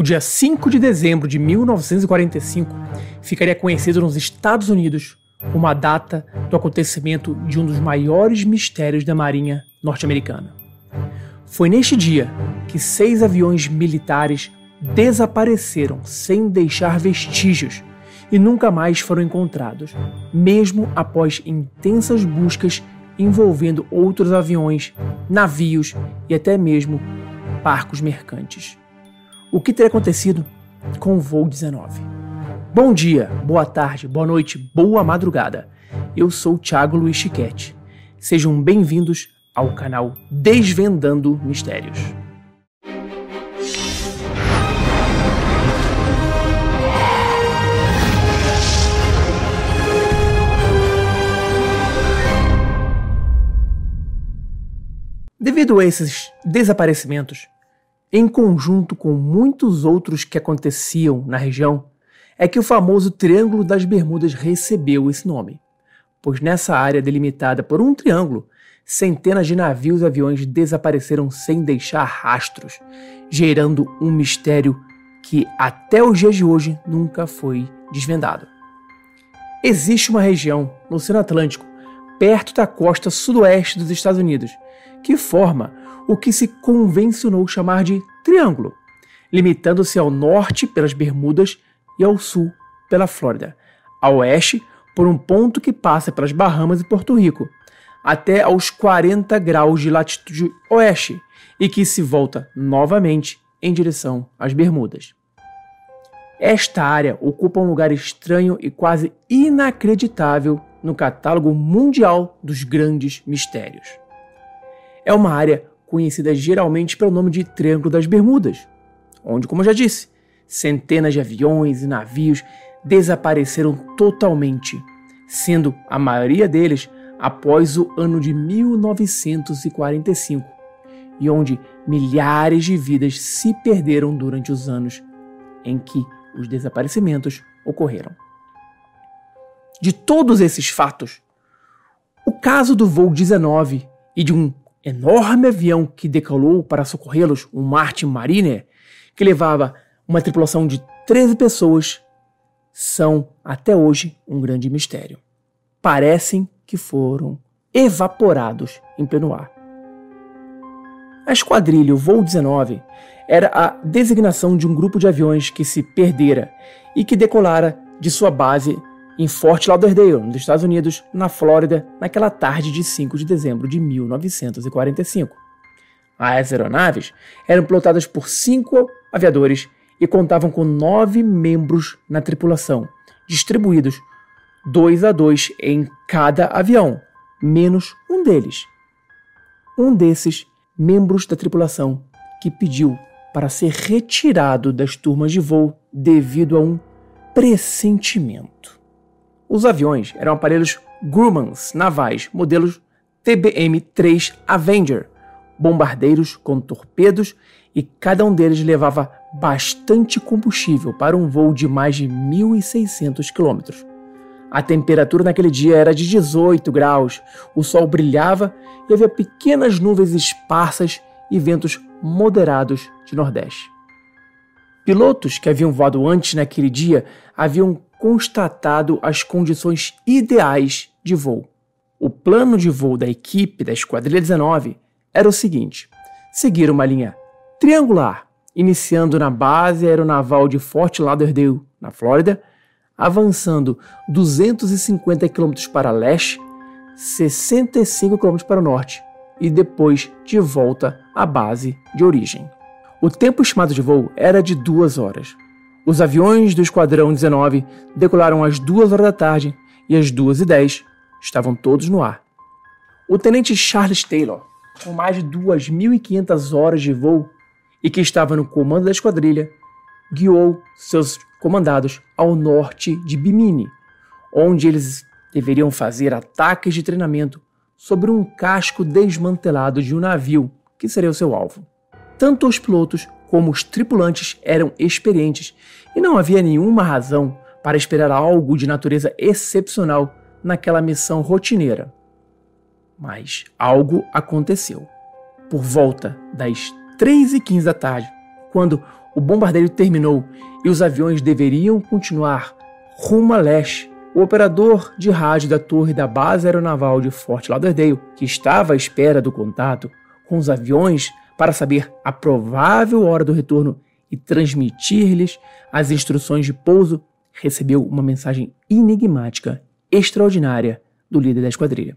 O dia 5 de dezembro de 1945 ficaria conhecido nos Estados Unidos como a data do acontecimento de um dos maiores mistérios da Marinha norte-americana. Foi neste dia que seis aviões militares desapareceram sem deixar vestígios e nunca mais foram encontrados, mesmo após intensas buscas envolvendo outros aviões, navios e até mesmo barcos mercantes o que teria acontecido com o voo 19. Bom dia, boa tarde, boa noite, boa madrugada. Eu sou Thiago Luiz Chiquete. Sejam bem-vindos ao canal Desvendando Mistérios. Devido a esses desaparecimentos, em conjunto com muitos outros que aconteciam na região, é que o famoso Triângulo das Bermudas recebeu esse nome, pois nessa área delimitada por um triângulo, centenas de navios e aviões desapareceram sem deixar rastros, gerando um mistério que até os dias de hoje nunca foi desvendado. Existe uma região no Oceano Atlântico, perto da costa sudoeste dos Estados Unidos, que forma o que se convencionou chamar de triângulo, limitando-se ao norte pelas Bermudas e ao sul pela Flórida, a oeste por um ponto que passa pelas Bahamas e Porto Rico, até aos 40 graus de latitude oeste e que se volta novamente em direção às Bermudas. Esta área ocupa um lugar estranho e quase inacreditável no catálogo mundial dos grandes mistérios. É uma área conhecida geralmente pelo nome de Triângulo das Bermudas, onde, como eu já disse, centenas de aviões e navios desapareceram totalmente, sendo a maioria deles após o ano de 1945, e onde milhares de vidas se perderam durante os anos em que os desaparecimentos ocorreram. De todos esses fatos, o caso do voo 19 e de um enorme avião que decolou para socorrê-los, um Martin Mariner, que levava uma tripulação de 13 pessoas, são até hoje um grande mistério. Parecem que foram evaporados em pleno ar. A esquadrilha, voo 19, era a designação de um grupo de aviões que se perdera e que decolara de sua base em Fort Lauderdale, nos Estados Unidos, na Flórida, naquela tarde de 5 de dezembro de 1945. As aeronaves eram pilotadas por cinco aviadores e contavam com nove membros na tripulação, distribuídos dois a dois em cada avião, menos um deles. Um desses membros da tripulação que pediu para ser retirado das turmas de voo devido a um pressentimento. Os aviões eram aparelhos Grumman's navais, modelos TBM-3 Avenger, bombardeiros com torpedos e cada um deles levava bastante combustível para um voo de mais de 1.600 km. A temperatura naquele dia era de 18 graus, o sol brilhava e havia pequenas nuvens esparsas e ventos moderados de nordeste. Pilotos que haviam voado antes naquele dia haviam constatado as condições ideais de voo. O plano de voo da equipe da Esquadrilha 19 era o seguinte: seguir uma linha triangular, iniciando na base aeronaval de Fort Lauderdale, na Flórida, avançando 250 km para leste, 65 km para o norte e depois de volta à base de origem. O tempo estimado de voo era de duas horas. Os aviões do Esquadrão 19 decolaram às 2 horas da tarde e às 2 e 10 estavam todos no ar. O tenente Charles Taylor, com mais de 2.500 horas de voo e que estava no comando da esquadrilha, guiou seus comandados ao norte de Bimini, onde eles deveriam fazer ataques de treinamento sobre um casco desmantelado de um navio que seria o seu alvo. Tanto os pilotos como os tripulantes eram experientes e não havia nenhuma razão para esperar algo de natureza excepcional naquela missão rotineira. Mas algo aconteceu. Por volta das 3 e 15 da tarde, quando o bombardeio terminou e os aviões deveriam continuar rumo a leste, o operador de rádio da torre da base aeronaval de Fort Lauderdale, que estava à espera do contato com os aviões para saber a provável hora do retorno e transmitir-lhes as instruções de pouso, recebeu uma mensagem enigmática, extraordinária do líder da esquadrilha.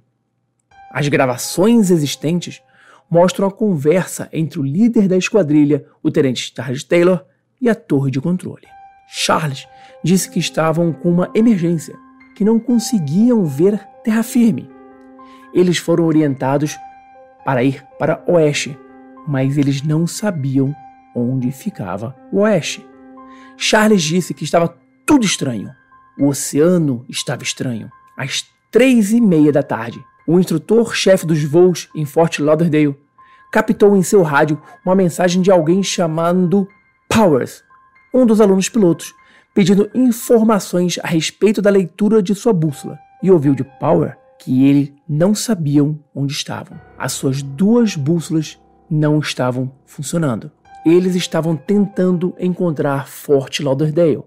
As gravações existentes mostram a conversa entre o líder da esquadrilha, o tenente Charles Taylor, e a torre de controle. Charles disse que estavam com uma emergência, que não conseguiam ver terra firme. Eles foram orientados para ir para oeste, mas eles não sabiam onde ficava o oeste. Charles disse que estava tudo estranho. O oceano estava estranho. Às três e meia da tarde, o instrutor-chefe dos voos em Fort Lauderdale captou em seu rádio uma mensagem de alguém chamando Powers, um dos alunos pilotos, pedindo informações a respeito da leitura de sua bússola, e ouviu de Power que ele não sabiam onde estavam. As suas duas bússolas não estavam funcionando. Eles estavam tentando encontrar Fort Lauderdale,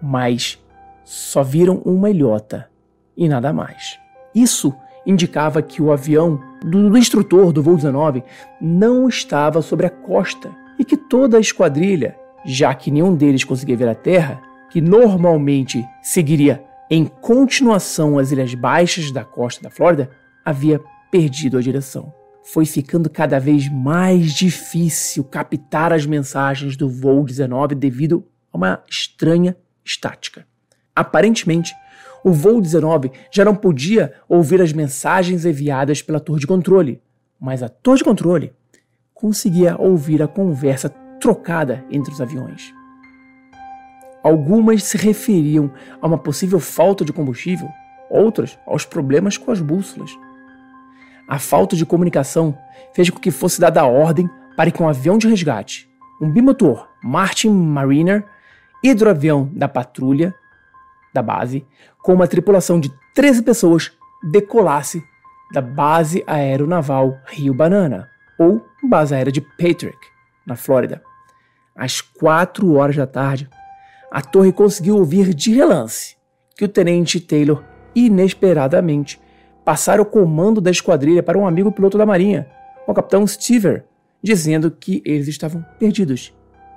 mas só viram uma ilhota e nada mais. Isso indicava que o avião do, do, instrutor do voo 19 não estava sobre a costa e que toda a esquadrilha, já que nenhum deles conseguia ver a terra, que normalmente seguiria em continuação às ilhas baixas da costa da Flórida, havia perdido a direção. Foi ficando cada vez mais difícil captar as mensagens do voo 19 devido a uma estranha estática. Aparentemente, o voo 19 já não podia ouvir as mensagens enviadas pela torre de controle, mas a torre de controle conseguia ouvir a conversa trocada entre os aviões. Algumas se referiam a uma possível falta de combustível, outras aos problemas com as bússolas. A falta de comunicação fez com que fosse dada a ordem para que um avião de resgate, um bimotor Martin Mariner, hidroavião da patrulha da base, com uma tripulação de 13 pessoas, decolasse da Base Aeronaval Rio Banana, ou Base Aérea de Patrick, na Flórida. Às 4 horas da tarde, a torre conseguiu ouvir de relance que o tenente Taylor inesperadamente passara o comando da esquadrilha para um amigo piloto da Marinha, o capitão Stever, dizendo que eles estavam perdidos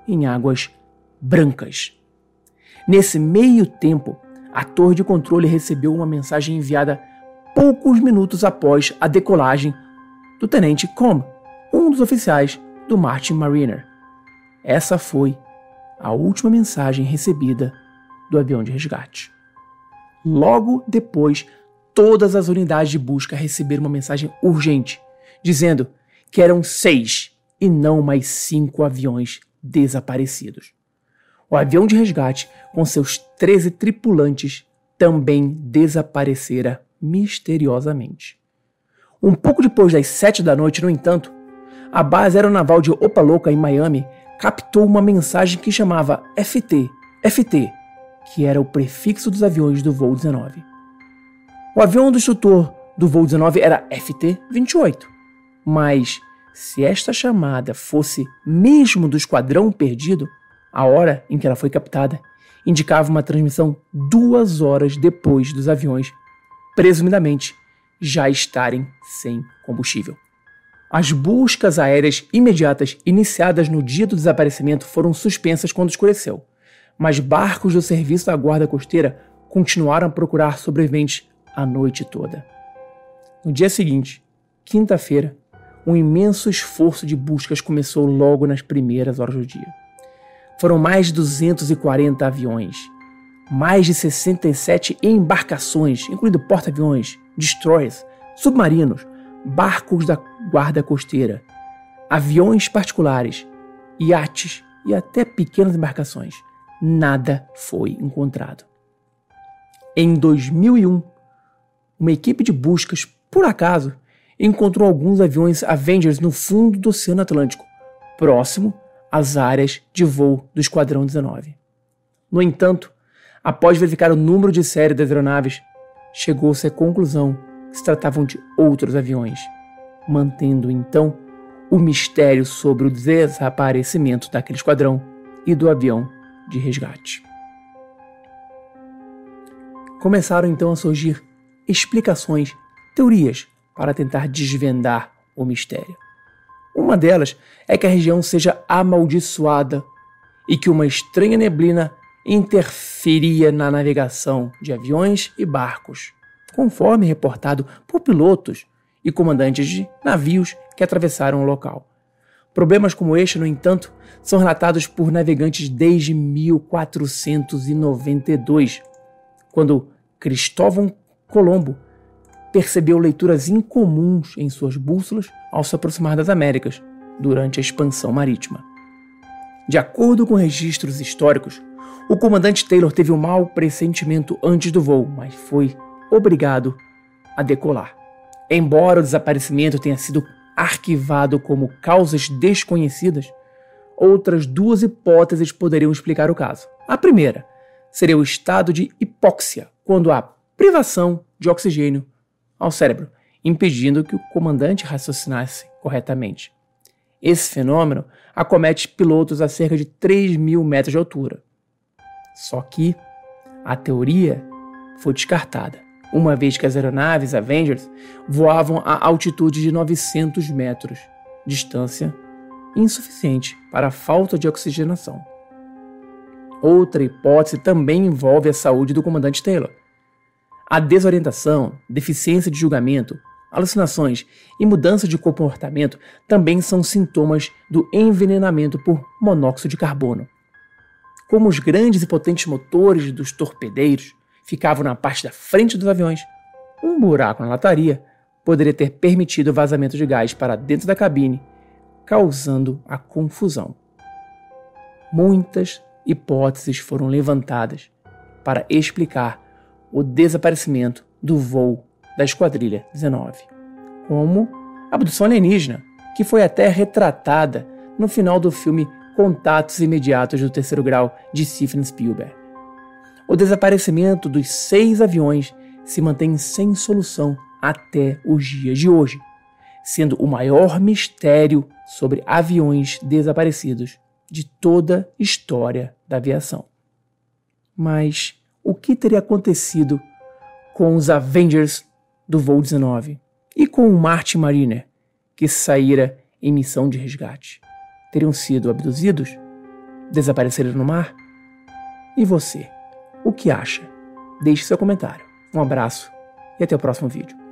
em águas brancas. Nesse meio tempo, a torre de controle recebeu uma mensagem enviada poucos minutos após a decolagem do tenente Com, um dos oficiais do Martin Mariner. Essa foi a última mensagem recebida do avião de resgate. Logo depois, todas as unidades de busca receberam uma mensagem urgente, dizendo que eram seis e não mais cinco aviões desaparecidos. O avião de resgate, com seus 13 tripulantes, também desaparecera misteriosamente. Um pouco depois das sete da noite, no entanto, a base aeronaval de Opaloca, em Miami, captou uma mensagem que chamava FT, FT, que era o prefixo dos aviões do voo 19. O avião do instrutor do voo 19 era FT-28, mas se esta chamada fosse mesmo do esquadrão perdido, a hora em que ela foi captada indicava uma transmissão duas horas depois dos aviões, presumidamente, já estarem sem combustível. As buscas aéreas imediatas iniciadas no dia do desaparecimento foram suspensas quando escureceu, mas barcos do serviço da Guarda Costeira continuaram a procurar sobreviventes a noite toda. No dia seguinte, quinta-feira, um imenso esforço de buscas começou logo nas primeiras horas do dia. Foram mais de 240 aviões, mais de 67 embarcações, incluindo porta-aviões, destroyers, submarinos, barcos da guarda costeira, aviões particulares, iates e até pequenas embarcações. Nada foi encontrado. Em 2001, uma equipe de buscas, por acaso, encontrou alguns aviões Avengers no fundo do Oceano Atlântico, próximo as áreas de voo do Esquadrão 19. No entanto, após verificar o número de série das aeronaves, chegou-se à conclusão que se tratavam de outros aviões, mantendo então o mistério sobre o desaparecimento daquele esquadrão e do avião de resgate. Começaram então a surgir explicações, teorias para tentar desvendar o mistério. Uma delas é que a região seja amaldiçoada e que uma estranha neblina interferia na navegação de aviões e barcos, conforme reportado por pilotos e comandantes de navios que atravessaram o local. Problemas como este, no entanto, são relatados por navegantes desde 1492, quando Cristóvão Colombo percebeu leituras incomuns em suas bússolas ao se aproximar das Américas durante a expansão marítima. De acordo com registros históricos, o comandante Taylor teve um mau pressentimento antes do voo, mas foi obrigado a decolar. Embora o desaparecimento tenha sido arquivado como causas desconhecidas, outras duas hipóteses poderiam explicar o caso. A primeira seria o estado de hipóxia, quando há privação de oxigênio ao cérebro, impedindo que o comandante raciocinasse corretamente. Esse fenômeno acomete pilotos a cerca de 3 mil metros de altura. Só que a teoria foi descartada, uma vez que as aeronaves Avengers voavam a altitude de 900 metros, distância insuficiente para a falta de oxigenação. Outra hipótese também envolve a saúde do comandante Taylor. A desorientação, deficiência de julgamento, alucinações e mudança de comportamento também são sintomas do envenenamento por monóxido de carbono. Como os grandes e potentes motores dos torpedeiros ficavam na parte da frente dos aviões, um buraco na lataria poderia ter permitido o vazamento de gás para dentro da cabine, causando a confusão. Muitas hipóteses foram levantadas para explicar o desaparecimento do voo da Esquadrilha 19, como abdução alienígena, que foi até retratada no final do filme Contatos Imediatos do Terceiro Grau de Steven Spielberg. O desaparecimento dos seis aviões se mantém sem solução até os dias de hoje, sendo o maior mistério sobre aviões desaparecidos de toda a história da aviação. Mas o que teria acontecido com os Avengers do voo 19 e com o Martin Mariner, que saíra em missão de resgate? Teriam sido abduzidos? Desapareceram no mar? E você, o que acha? Deixe seu comentário. Um abraço e até o próximo vídeo.